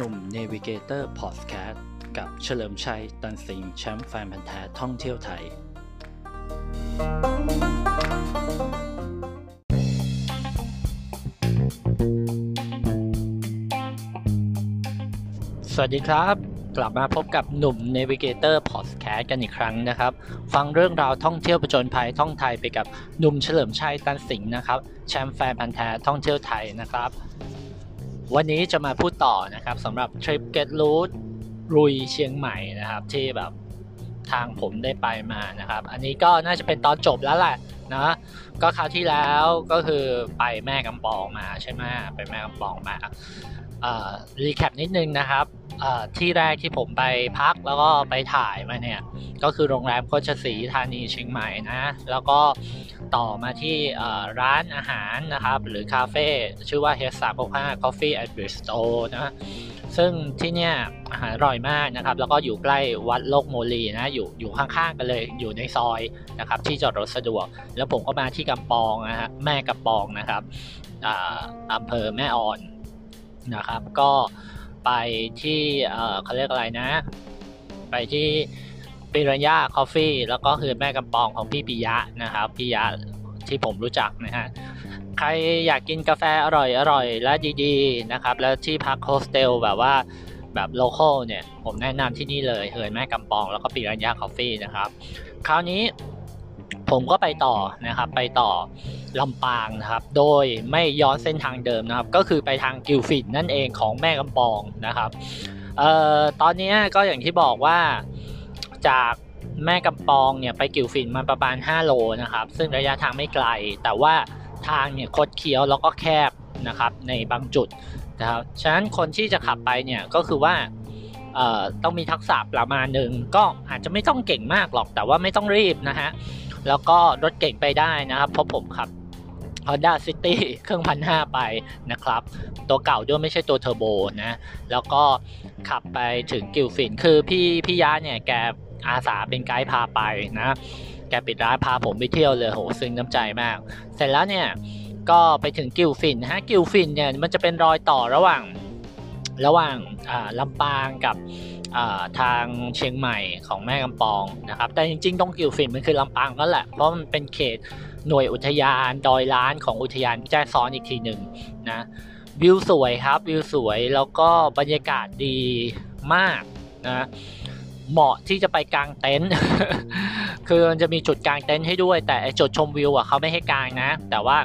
หนุ่ม Navigator Podcast กับเฉลิมชัย ตันสิงแชมป์แฟนพันธุ์แท้ท่องเที่ยวไทย สวัสดีครับ กลับมาพบกับหนุ่ม Navigator Podcast กันอีกครั้งนะครับ ฟังเรื่องราวท่องเที่ยวประจนภัยท่องไทยไปกับหนุ่มเฉลิมชัย ตันสิงนะครับ แชมป์แฟนพันธุ์แท้ท่องเที่ยวไทยนะครับ วันนี้จะมาพูดต่อนะครับสำหรับทริป Get Root รุยเชียงใหม่นะครับ ที่แบบทางผมได้ไปมานะครับ อันนี้ก็น่าจะเป็นตอนจบแล้วแหละนะก็คราวที่แล้วก็คือไปแม่กำปองมาใช่ไหมไปแม่กำปองมา recap นิดนึงนะครับ ที่แรกที่ผมไปพักแล้วก็ไปถ่ายมาเนี่ยก็คือโรงแรมคชศรีธานีเชียงใหม่นะแล้วก็ต่อมาที่ร้านอาหารนะครับหรือคาเฟ่ชื่อว่า h 3 6 5 Coffee and Bistro นะซึ่งที่เนี่ยอาหารอร่อยมากนะครับ แล้วก็อยู่ใกล้วัดโลกโมลีนะอยู่อยู่ข้างๆกันเลยอยู่ในซอยนะครับที่จอดรถสะดวก แล้วผมก็มาที่กำปองนะฮะแม่กำปองนะครับอำเภอแม่อ่อนนะครับ ก็ ไปที่เขาเรียกอะไรนะ ไปที่ปิรัญญา Coffee แล้วก็คือแม่กำปองของพี่ปิยะนะครับปิยะที่ผมรู้จักนะฮะใครอยากกินกาแฟอร่อยอร่อยและดีๆนะครับ แล้วที่พักโฮสเทลแบบว่าแบบ local เนี่ย ผมแนะนำที่นี่เลยเฮือนแม่กำปองแล้วก็ปิรัญญา Coffee นะครับ คราวนี้ ผมก็ไปต่อนะครับไปต่อลำปางนะครับ โดยไม่ย้อนเส้นทางเดิมนะครับ ก็คือไปทางกิวฟินนั่นเองของแม่กำปองนะครับเอ่อตอนนี้ก็อย่างที่บอกว่าจากแม่กำปองเนี่ยไปกิวฟินมันประมาณ 5 โลนะครับ ซึ่งระยะทางไม่ไกล แต่ว่าทางเนี่ยคดเคี้ยวแล้วก็แคบนะครับในบางจุดนะครับฉะนั้นคนที่จะขับไปเนี่ยก็คือว่าต้องมีทักษะประมาณหนึ่งก็อาจจะไม่ต้องเก่งมากหรอกแต่ว่าไม่ต้องรีบนะฮะ แล้วก็รถเก่งไปได้นะครับ เพราะผมขับ Honda City เครื่องพันห้าไปนะครับ ตัวเก่าด้วยไม่ใช่ตัวเทอร์โบนะ แล้วก็ขับไปถึงกิ่วฝิ่น คือพี่พี่ยาเนี่ยแกอาสาเป็นไกด์พาไปนะ แกปิดร้านพาผมไปเที่ยวเลยโหซึ้งน้ำใจมาก เสร็จแล้วเนี่ยก็ไปถึงกิ่วฝิ่นฮะกิ่วฝิ่นเนี่ยมันจะเป็นรอยต่อระหว่าง ระหว่างลำปางกับทางเชียงใหม่ของแม่กำปองนะครับ แต่จริงๆตรงกิ่วฝิ่นมันคือลำปางนั่นแหละ เพราะมันเป็นเขตหน่วยอุทยานดอยล้านของอุทยานแจ้ซ้อนอีกทีหนึ่งนะวิวสวยครับวิวสวยแล้วก็บรรยากาศดีมากนะเหมาะที่จะไปกางเต็นท์คือมันจะมีจุดกางเต็นท์ให้ด้วย แต่จุดชมวิวอะเขาไม่ให้กางนะ แต่ว่า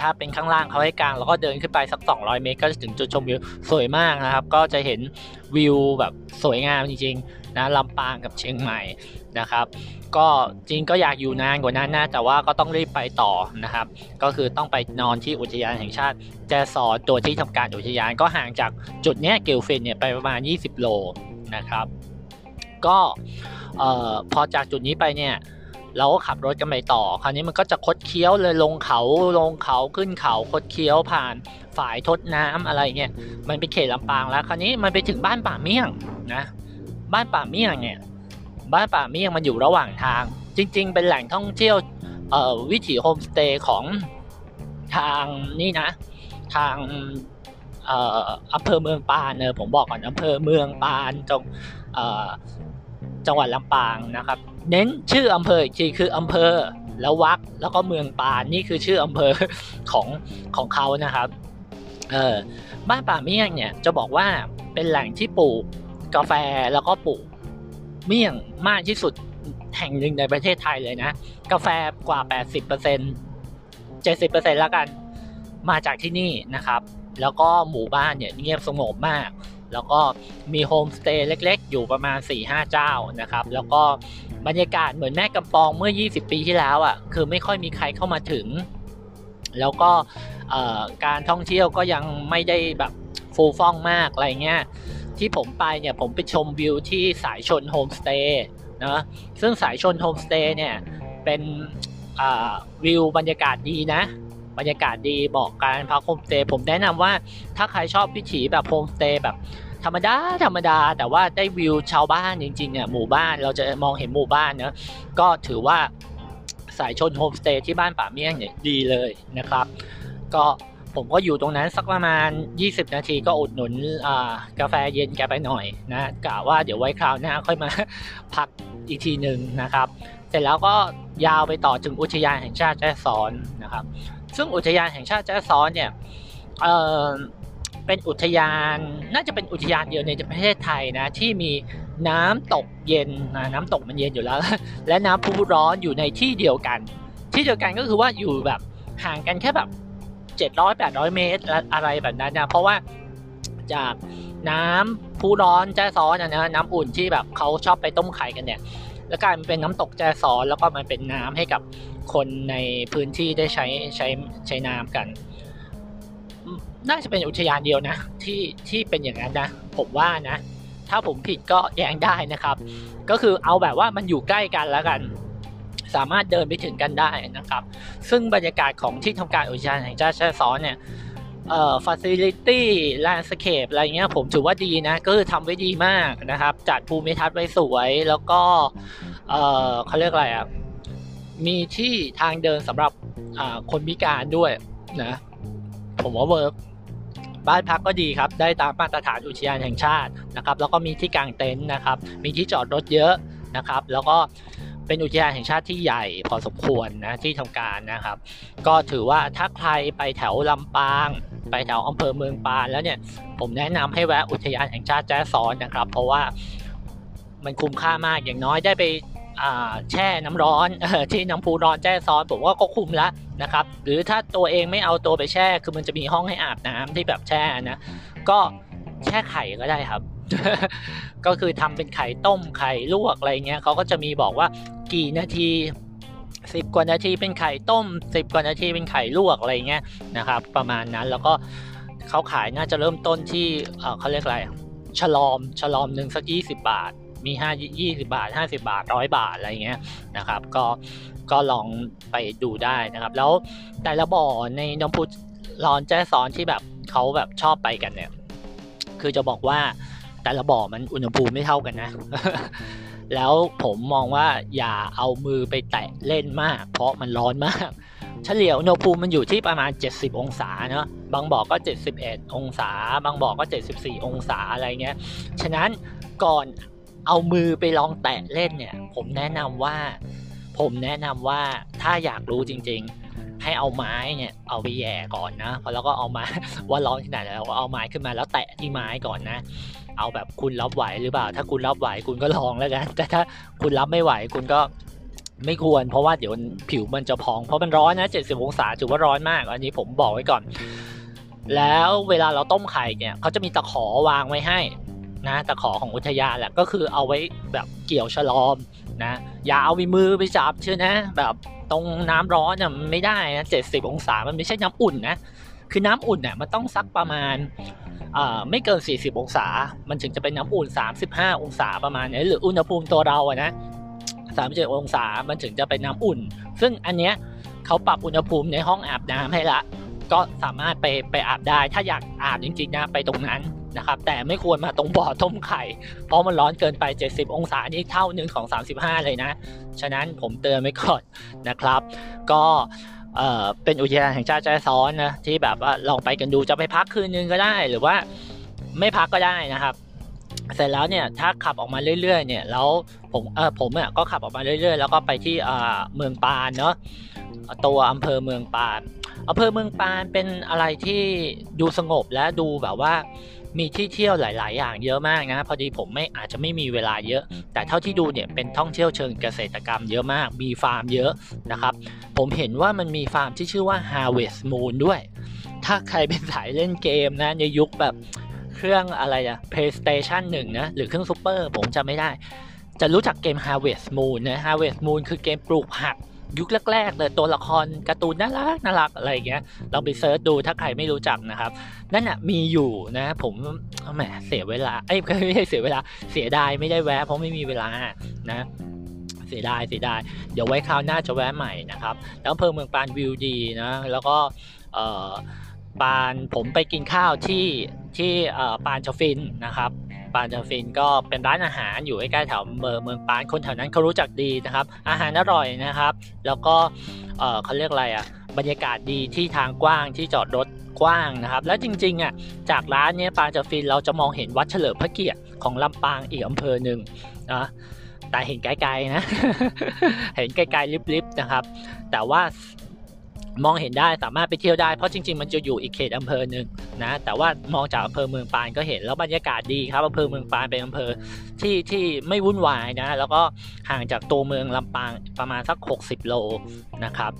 ถ้าเป็นข้างล่างเขาให้กลางแล้วก็เดินขึ้นไปสัก 200 เมตร ก็จะถึงจุดชมวิวสวยมากนะครับ ก็จะเห็นวิวแบบสวยงามจริงๆนะลำปางกับเชียงใหม่นะครับ ก็จริงก็อยากอยู่นานกว่านั้นนะแต่ว่าก็ต้องรีบไปต่อนะครับ ก็คือต้องไปนอนที่อุทยานแห่งชาติแจซอตัวที่ทำการอุทยานก็ห่างจากจุดนี้เกลฟินเนี่ยไปประมาณ 20 โลนะครับ ก็พอจากจุดนี้ไปเนี่ย เราก็ขับรถกันไปต่อ คราวนี้มันก็จะคดเคี้ยวเลยลงเขาลงเขาขึ้นเขาคดเคี้ยวผ่านฝายทดน้ำอะไรเงี้ยมันเป็นเขตลำปางแล้ว คราวนี้มันไปถึงบ้านป่าเมี่ยงนะ บ้านป่าเมี่ยงเนี่ยบ้านป่าเมี่ยงมันอยู่ระหว่างทาง จริง ๆ เป็นแหล่งท่องเที่ยววิถีโฮมสเตย์ของทางนี่นะ ทางอำเภอเมืองปานเนอผมบอกก่อนอำเภอเมืองปานจงจังหวัดลำปางนะครับ เน้นชื่ออำเภออีกทีคืออำเภอแล้ววักแล้วก็เมืองปานนี่คือชื่ออำเภอของของเขานะครับเออบ้านป่าเมี่ยงเนี่ยจะบอกว่าเป็นแหล่งที่ปลูกกาแฟแล้วก็ปลูกเมี่ยงมากที่สุดแห่งหนึ่งในประเทศไทยเลยนะ กาแฟกว่า 80% 70%แล้วกัน มาจากที่นี่นะครับ แล้วก็หมู่บ้านเนี่ยเงียบสงบมาก แล้วก็มีโฮมสเตย์เล็กๆ อยู่ประมาณ 4-5 เจ้านะครับ แล้วก็ บรรยากาศเหมือนแม่กำปองเมื่อ 20 ปีที่แล้วอะ่ะคือไม่ค่อยมีใครเข้ามาถึง แล้วก็การท่องเที่ยวก็ยังไม่ได้แบบฟูฟ่องมากอะไรเงี้ยที่ผมไปเนี่ยผมไปชมวิวที่สายชลโฮมสเตย์นะซึ่งสายชลโฮมสเตย์เนี่ยเป็นวิวบรรยากาศดีนะ บรรยากาศดีบอกการพักโฮมสเตย์ผมแนะนำว่าถ้าใครชอบวิถีแบบโฮมสเตย์แบบ ธรรมดาธรรมดา แต่ว่าได้วิวชาวบ้านจริงๆเนี่ยหมู่บ้านเราจะมองเห็นหมู่บ้านเนะก็ถือว่าสายชนโฮมสเตย์ที่บ้านป่าเมี่ยงเนี่ยดีเลยนะครับ ก็ผมก็อยู่ตรงนั้นสักประมาณ 20 นาทีก็อุดหนุนกาแฟเย็นแกไปหน่อยนะกะว่าเดี๋ยวไว้คราวหน้าค่อยมาพักอีกทีหนึ่งนะครับ เสร็จแล้วก็ยาวไปต่อถึงอุทยานแห่งชาติแจ้ซ้อนนะครับ ซึ่งอุทยานแห่งชาติแจ้ซ้อนเนี่ย เป็นอุทยาน น่าจะเป็นอุทยานเดียวในประเทศไทยนะที่มีน้ำตกเย็นนะน้ำตกมันเย็นอยู่แล้ว และน้ำพุร้อนอยู่ในที่เดียวกัน ที่เดียวกันก็คือว่าอยู่แบบห่างกันแค่แบบ700 800 เมตรอะไรแบบนั้นนะเพราะว่าจากน้ำพุร้อนแจ้ซ้อนนะน้ำอุ่นที่แบบเขาชอบไปต้มไข่กันเนี่ยแล้วกลายเป็นน้ำตกแจ้ซ้อนแล้วก็มันเป็นน้ำให้กับคนในพื้นที่ได้ใช้ใช้ใช้น้ำกัน น่าจะเป็นอุทยานเดียวนะที่ที่เป็นอย่างนั้นนะผมว่านะ ถ้าผมผิดก็แย้งได้นะครับ ก็คือเอาแบบว่ามันอยู่ใกล้กันแล้วกัน สามารถเดินไปถึงกันได้นะครับ ซึ่งบรรยากาศของที่ทำการอุทยานแห่งชาติแจ้ซ้อนเนี่ยเอ่อ facility landscape อะไรเงี้ยผมถือว่าดีนะ ก็คือทำไว้ดีมากนะครับ จัดภูมิทัศน์ไว้สวยแล้วก็เอ่อเขาเรียกอะไรอะมีที่ทางเดินสำหรับคนพิการด้วยนะ ผมว่าเวิร์ก บ้านพักก็ดีครับ ได้ตามมาตรฐานอุทยานแห่งชาตินะครับ แล้วก็มีที่กางเต็นท์นะครับ มีที่จอดรถเยอะนะครับ แล้วก็เป็นอุทยานแห่งชาติที่ใหญ่พอสมควรนะที่ทำการนะครับ ก็ถือว่าถ้าใครไปแถวลำปาง ไปแถวอำเภอเมืองปานแล้วเนี่ยผมแนะนำให้แวะอุทยานแห่งชาติแจ้ซ้อนนะครับ เพราะว่ามันคุ้มค่ามากอย่างน้อยได้ไป แช่น้ำร้อนที่น้ำพุร้อนแจ้ซ้อนผมว่าก็คุ้มแล้วนะครับ หรือถ้าตัวเองไม่เอาตัวไปแช่คือมันจะมีห้องให้อาบน้ำที่แบบแช่นะ ก็แช่ไข่ก็ได้ครับ ก็คือทำเป็นไข่ต้มไข่ลวกอะไรเงี้ยเขาก็จะมีบอกว่ากี่นาทีสิบกว่านาทีเป็นไข่ต้มสิบกว่านาทีเป็นไข่ลวกอะไรเงี้ยนะครับ ประมาณนั้นแล้วก็เขาขายน่าจะเริ่มต้นที่เขาเรียกอะไรฉลอมฉลอมหนึ่งสักยี่สิบบาท มีห้ายี่สิบาทห้าสิบาทร้อยบาทอะไรเงี้ยนะครับ ก็ก็ลองไปดูได้นะครับ แล้วแต่ละบ่อในน้ำพุร้อนแจ้ซ้อนที่แบบเขาแบบชอบไปกันเนี่ย คือจะบอกว่าแต่ละบ่อมันอุณหภูมิไม่เท่ากันนะ แล้วผมมองว่าอย่าเอามือไปแตะเล่นมาก เพราะมันร้อนมาก เฉลี่ยอุณหภูมิมันอยู่ที่ประมาณ 70 องศาเนาะบางบ่อก็ 71 องศา บางบ่อก็ 74 องศาอะไรเงี้ย ฉะนั้นก่อน เอามือไปลองแตะเล่นเนี่ย ผมแนะนำว่า ผมแนะนำว่าถ้าอยากรู้จริง ๆ ให้เอาไม้เนี่ยเอาไปแย่ก่อนนะพอแล้วก็เอามาว่าร้อนขนาดไหนแล้วเอาไม้ขึ้นมาแล้วแตะที่ไม้ก่อนนะ เอาแบบคุณรับไหวหรือเปล่า ถ้าคุณรับไหวคุณก็ลองแล้วกันแต่ถ้าคุณรับไม่ไหวคุณก็ไม่ควรเพราะว่าเดี๋ยวผิวมันจะพองเพราะมันร้อนนะ70องศาถือว่าร้อนมาก อันนี้ผมบอกไว้ก่อน แล้วเวลาเราต้มไข่เนี่ยเขาจะมีตะขอวางไว้ให้ นะตะขอของอุทยานแหละก็คือเอาไว้แบบเกี่ยวฉลอมนะอย่าเอามือไปจับเชื่อนะ แบบตรงน้ำร้อนเนี่ยไม่ได้นะ70องศามันไม่ใช่น้ำอุ่นนะคือน้ำอุ่นเนี่ยมันต้องซักประมาณไม่เกิน 40 องศา มันถึงจะเป็นน้ำอุ่น 35 องศาประมาณนี้หรืออุณหภูมิตัวเราอะนะ37องศา มันถึงจะเป็นน้ำอุ่น ซึ่งอันเนี้ยเขาปรับอุณหภูมิในห้องอาบน้ำให้ละ ก็สามารถไปไปอาบได้ ถ้าอยากอาบจริงๆนะไปตรงนั้น นะครับ แต่ไม่ควรมาตรงบ่อต้มไข่ เพราะมันร้อนเกินไป 70 องศานี่เท่านึงของ 35 เลยนะ ฉะนั้นผมเตือนไว้ก่อนนะครับ ก็เออเป็นอุทยานแห่งชาติแจ้ซ้อนนะที่แบบว่าลองไปกันดูจะไปพักคืนนึงก็ได้ หรือว่าไม่พักก็ได้นะครับ เสร็จแล้วเนี่ยถ้าขับออกมาเรื่อยๆเนี่ยแล้วผมเออผมเนี่ยก็ขับออกมาเรื่อยๆ แล้วก็ไปที่อ่าเมืองปานเนาะตัวอำเภอเมืองปานอำเภอเมืองปานเป็นอะไรที่ดูสงบและดูแบบว่า มีที่เที่ยวหลาย ๆ อย่างเยอะมากนะพอดีผมไม่อาจจะไม่มีเวลาเยอะ แต่เท่าที่ดูเนี่ยเป็นท่องเที่ยวเชิงเกษตรกรรมเยอะมาก มีฟาร์มเยอะนะครับ ผมเห็นว่ามันมีฟาร์มที่ชื่อว่า Harvest Moon ด้วย ถ้าใครเป็นสายเล่นเกมนะในยุคแบบเครื่องอะไรอะ PlayStation 1 นะ หรือเครื่องซูเปอร์ผมจะไม่ได้ จะรู้จักเกม Harvest Moon นะ Harvest Moon คือเกมปลูกผัก ยุคแรกๆเลยตัวละครการ์ตูนน่ารักน่ารักอะไรเงี้ยเราไปเซิร์ชดูถ้าใครไม่รู้จักนะครับ นั่นน่ะมีอยู่นะ ผมแหมเสียเวลาไอ้ไม่ใช่เสียเวลาเสียดายไม่ได้แวะเพราะไม่มีเวลานะเสียดายเสียดายเดี๋ยวไว้คราวหน้าจะแวะใหม่นะครับ แล้วอำเภอเมืองปานวิวดีนะแล้วก็ปานผมไปกินข้าวที่ที่ปานชฟินนะครับ ปานจาฟินก็เป็นร้านอาหารอยู่ใกล้ๆแถวเมืองเมืองปานคนแถวนั้นเขารู้จักดีนะครับ อาหารอร่อยนะครับ แล้วก็เขาเรียกอะไรอะบรรยากาศดีที่ทางกว้างที่จอดรถกว้างนะครับ และจริงๆอะจากร้านเนี้ยปางจะฟินเราจะมองเห็นวัดเฉลิมพระเกียรติของลำปางอีกอำเภอหนึ่งนะแต่เห็นไกลๆนะ เห็นไกลๆลิบๆนะครับ แต่ว่า มองเห็นได้สามารถไปเที่ยวได้เพราะจริง ๆ มันจะอยู่อีกเขตอำเภอหนึ่งนะแต่ว่ามองจากอำเภอเมืองปานก็เห็นแล้วบรรยากาศดีครับอำเภอเมืองปานเป็นอำเภอที่ที่ไม่วุ่นวายนะแล้วก็ห่างจากตัวเมืองลำปางประมาณสัก 60 โลนะครับ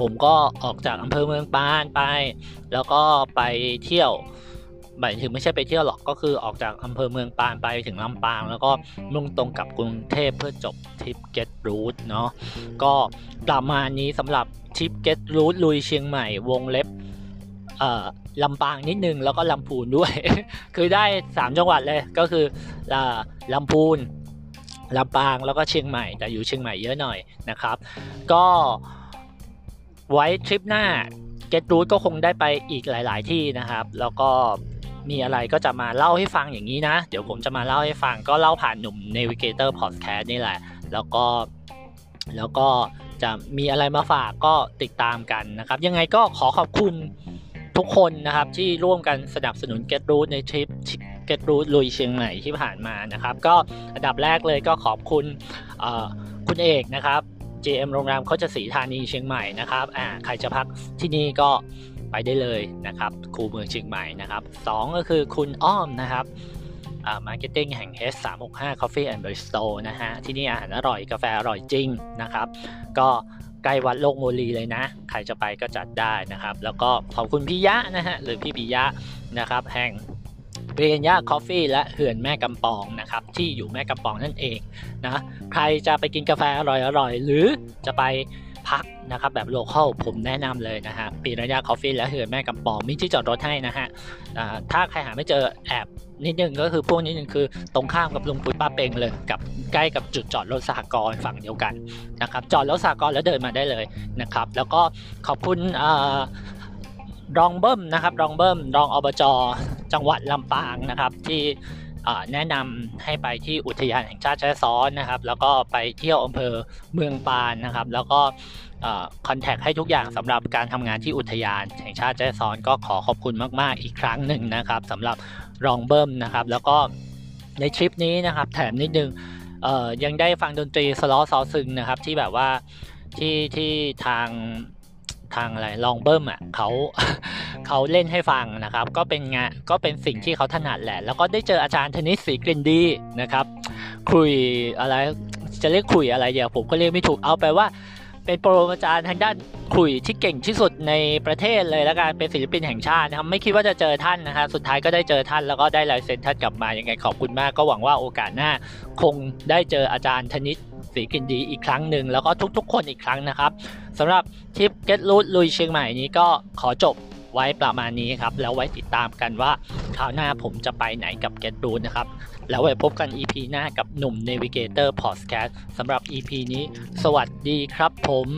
ผมก็ออกจากอำเภอเมืองปานไป แล้วก็ไปเที่ยว หมายถึงไม่ใช่ไปเที่ยวหรอกก็คือออกจากอำเภอเมืองปานไปถึงลำปาง แล้วก็มุ่งตรงกับกรุงเทพเพื่อจบทริป Get Route เนาะก็ประมาณนี้สำหรับทริป Get Route ลุยเชียงใหม่วงเล็บเอ่อลำปางนิดนึงแล้วก็ลำพูนด้วย คือได้ 3 จังหวัดเลยก็คือลำพูนลำปางแล้วก็เชียงใหม่ แต่อยู่เชียงใหม่เยอะหน่อยนะครับ ก็ไว้ทริปหน้า Get Route ก็คงได้ไปอีกหลาย ๆ ที่นะครับ แล้วก็ มีอะไรก็จะมาเล่าให้ฟังอย่างนี้นะ เดี๋ยวผมจะมาเล่าให้ฟังก็เล่าผ่านหนุ่ม Navigator Podcast นี่แหละ แล้วก็แล้วก็จะมีอะไรมาฝากก็ติดตามกันนะครับ ยังไงก็ขอขอบคุณทุกคนนะครับที่ร่วมกันสนับสนุน Get Route ในทริป Get Route ลุยเชียงใหม่ที่ผ่านมานะครับ ก็อันดับแรกเลยก็ขอบคุณคุณเอกนะครับ GM โรงแรมคชสีห์ธานีเชียงใหม่นะครับอ่าใครจะพักที่นี่ก็ ไปได้เลยนะครับคูเมืองเชียงใหม่นะครับ2ก็คือคุณอ้อมนะครับอ่า marketing แห่ง H365 Coffee and Bistro นะฮะ ที่นี่อาหารอร่อยกาแฟอร่อยจริงนะครับ ก็ใกล้วัดโลกโมฬีเลยนะ ใครจะไปก็จัดได้นะครับ แล้วก็ขอบคุณพี่ยะนะฮะ หรือพี่ปิยะนะครับ แห่ง เรียนยา Coffee และเฮือนแม่กำปองนะครับที่อยู่แม่กำปองนั่นเองนะใครจะไปกินกาแฟอร่อยๆ หรือจะไปพักนะครับแบบ local ผมแนะนำเลยนะฮะปีระยะ Coffee และเฮือนแม่กำปองมีที่จอดรถให้นะฮะถ้าใครหาไม่เจอแอบนิดนึงก็คือพวกนี้นึงคือตรงข้ามกับลุงปุ๊ดป้าเป็งเลย กับใกล้กับจุดจอดรถสหกรณ์ฝั่งเดียวกันนะครับจอดรถสหกรณ์แล้วเดินมาได้เลยนะครับแล้วก็ขอบคุณรองเบิ้มนะครับรองเบิ้มรองอบจ จังหวัดลำปางนะครับที่แนะนำให้ไปที่อุทยานแห่งชาติแช่ซ้อนนะครับ แล้วก็ไปเที่ยวอำเภอเมืองปานนะครับ แล้วก็คอนแทคให้ทุกอย่างสำหรับการทำงานที่อุทยานแห่งชาติแจ้ซ้อนก็ขอขอบคุณมากๆ อีกครั้งหนึ่งนะครับสำหรับรองเบิ้มนะครับ แล้วก็ในทริปนี้นะครับ แถมนิดนึงยังได้ฟังดนตรีสล้อซอซึงนะครับที่แบบว่าที่ที่ทาง ทางอะไรลองเบิ้มอะเขาเขาเล่นให้ฟังนะครับ ก็เป็นงานก็เป็นสิ่งที่เขาถนัดแหละ แล้วก็ได้เจออาจารย์เทนนิสสีกลิ่นดีนะครับ คุยอะไรจะเรียกคุยอะไรเดี๋ยวผมก็เรียกไม่ถูกเอาไปว่า เป็นโปรอาจารย์ทางด้านคุยที่เก่งที่สุดในประเทศเลยแล้วกันเป็นศิลปินแห่งชาตินะครับไม่คิดว่าจะเจอท่านนะครับสุดท้ายก็ได้เจอท่านแล้วก็ได้ลายเซ็นท่านกลับมายังไงขอบคุณมากก็หวังว่าโอกาสหน้า คงได้เจออาจารย์ธนิต สีกินดีอีกครั้งหนึ่งแล้วก็ทุกๆ คนอีกครั้งนะครับสำหรับทริปเก็ตรูทลุยเชียงใหม่นี้ก็ขอจบไว้ประมาณนี้ครับ แล้วไว้ติดตามกันว่าคราวหน้าผมจะไปไหนกับ Get Root นะครับ แล้วไว้พบกัน EP หน้ากับหนุ่ม Navigator Podcast สำหรับ EP นี้ สวัสดีครับผม